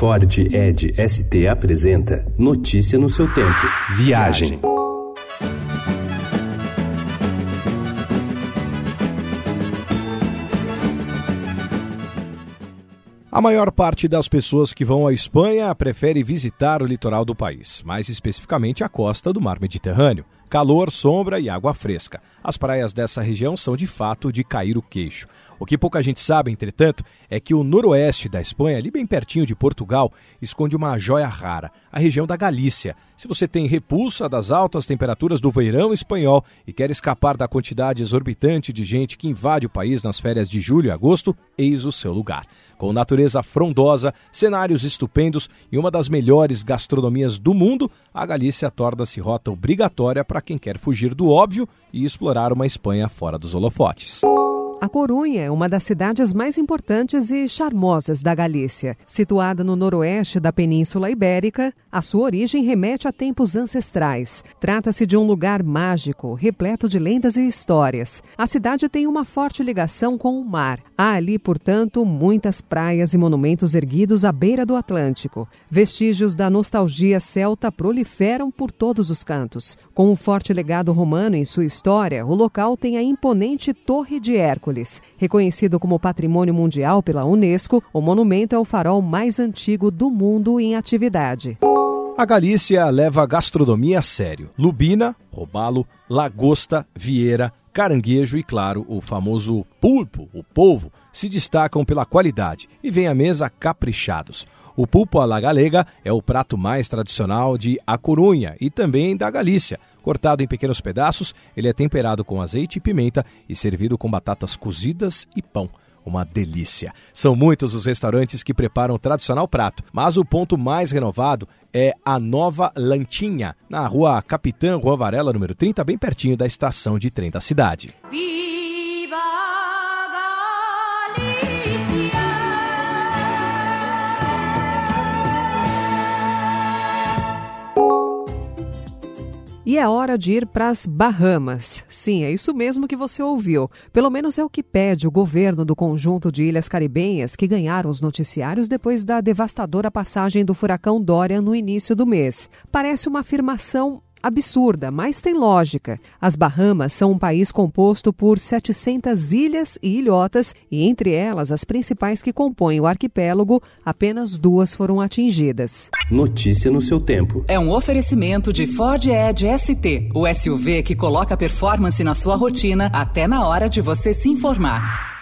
Ford Ed ST apresenta Notícia no seu tempo. Viagem. A maior parte das pessoas que vão à Espanha prefere visitar o litoral do país, mais especificamente a costa do mar Mediterrâneo. Calor, sombra e água fresca. As praias dessa região são de fato de cair o queixo. O que pouca gente sabe, entretanto, é que o noroeste da Espanha, ali bem pertinho de Portugal, esconde uma joia rara, a região da Galícia. Se você tem repulsa das altas temperaturas do verão espanhol e quer escapar da quantidade exorbitante de gente que invade o país nas férias de julho e agosto, eis o seu lugar. Com natureza frondosa, cenários estupendos e uma das melhores gastronomias do mundo, a Galícia torna-se rota obrigatória para quem quer fugir do óbvio e explorar uma Espanha fora dos holofotes. A Corunha é uma das cidades mais importantes e charmosas da Galícia. Situada no noroeste da Península Ibérica, a sua origem remete a tempos ancestrais. Trata-se de um lugar mágico, repleto de lendas e histórias. A cidade tem uma forte ligação com o mar. Há ali, portanto, muitas praias e monumentos erguidos à beira do Atlântico. Vestígios da nostalgia celta proliferam por todos os cantos. Com um forte legado romano em sua história, o local tem a imponente Torre de Hércules Reconhecido como Patrimônio Mundial pela Unesco, o monumento é o farol mais antigo do mundo em atividade. A Galícia leva a gastronomia a sério. Lubina, robalo, lagosta, vieira, caranguejo e, claro, o famoso pulpo, o polvo, se destacam pela qualidade e vêm à mesa caprichados. O pulpo à la galega é o prato mais tradicional de A Corunha e também da Galícia. Cortado em pequenos pedaços, ele é temperado com azeite e pimenta e servido com batatas cozidas e pão. Uma delícia. São muitos os restaurantes que preparam o tradicional prato, mas o ponto mais renovado é a Nova Lantinha, na rua Capitã Juan Varela, número 30, bem pertinho da estação de trem da cidade. E é hora de ir para as Bahamas. Sim, é isso mesmo que você ouviu. Pelo menos é o que pede o governo do conjunto de ilhas caribenhas que ganharam os noticiários depois da devastadora passagem do furacão Dorian no início do mês. Parece uma afirmação absurda, mas tem lógica. As Bahamas são um país composto por 700 ilhas e ilhotas, e entre elas, as principais que compõem o arquipélago, apenas duas foram atingidas. Notícia no seu tempo. É um oferecimento de Ford Edge ST, o SUV que coloca performance na sua rotina até na hora de você se informar.